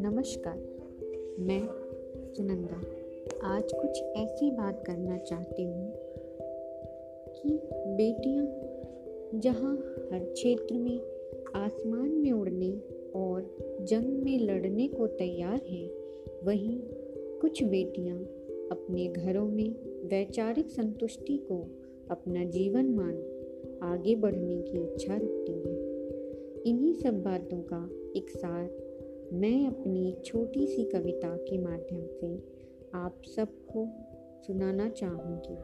नमस्कार, मैं सुनंदा। आज कुछ ऐसी बात करना चाहती हूँ कि बेटियाँ जहाँ हर क्षेत्र में आसमान में उड़ने और जंग में लड़ने को तैयार हैं, वहीं कुछ बेटियाँ अपने घरों में वैचारिक संतुष्टि को अपना जीवन मान आगे बढ़ने की इच्छा रखती हैं। इन्हीं सब बातों का एक सार मैं अपनी छोटी सी कविता के माध्यम से आप सबको सुनाना चाहूँगी।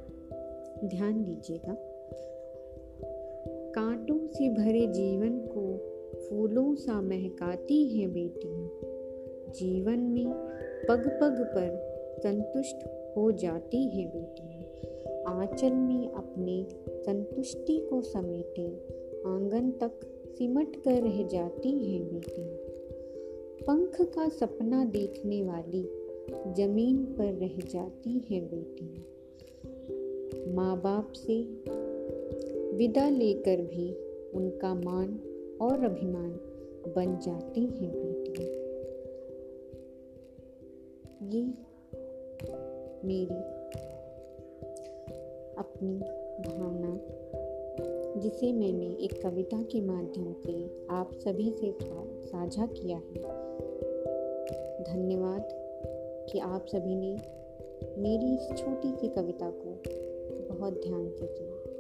ध्यान दीजिएगा। कांटों से भरे जीवन को फूलों सा महकाती हैं बेटियाँ। जीवन में पग पग पर संतुष्ट हो जाती हैं बेटियाँ। आंचल में अपने संतुष्टि को समेटे, आँगन तक सिमट कर रह जाती हैं बेटियाँ पंख का सपना देखने वाली ज़मीन पर रह जाती हैं बेटियाँ माँ बाप से विदा लेकर भी उनका मान और अभिमान बन जाती हैं बेटियाँ ये मेरी अपनी भावना। जिसे मैंने एक कविता के माध्यम से आप सभी से साझा किया है। धन्यवाद कि आप सभी ने मेरी इस छोटी सी कविता को बहुत ध्यान से सुना।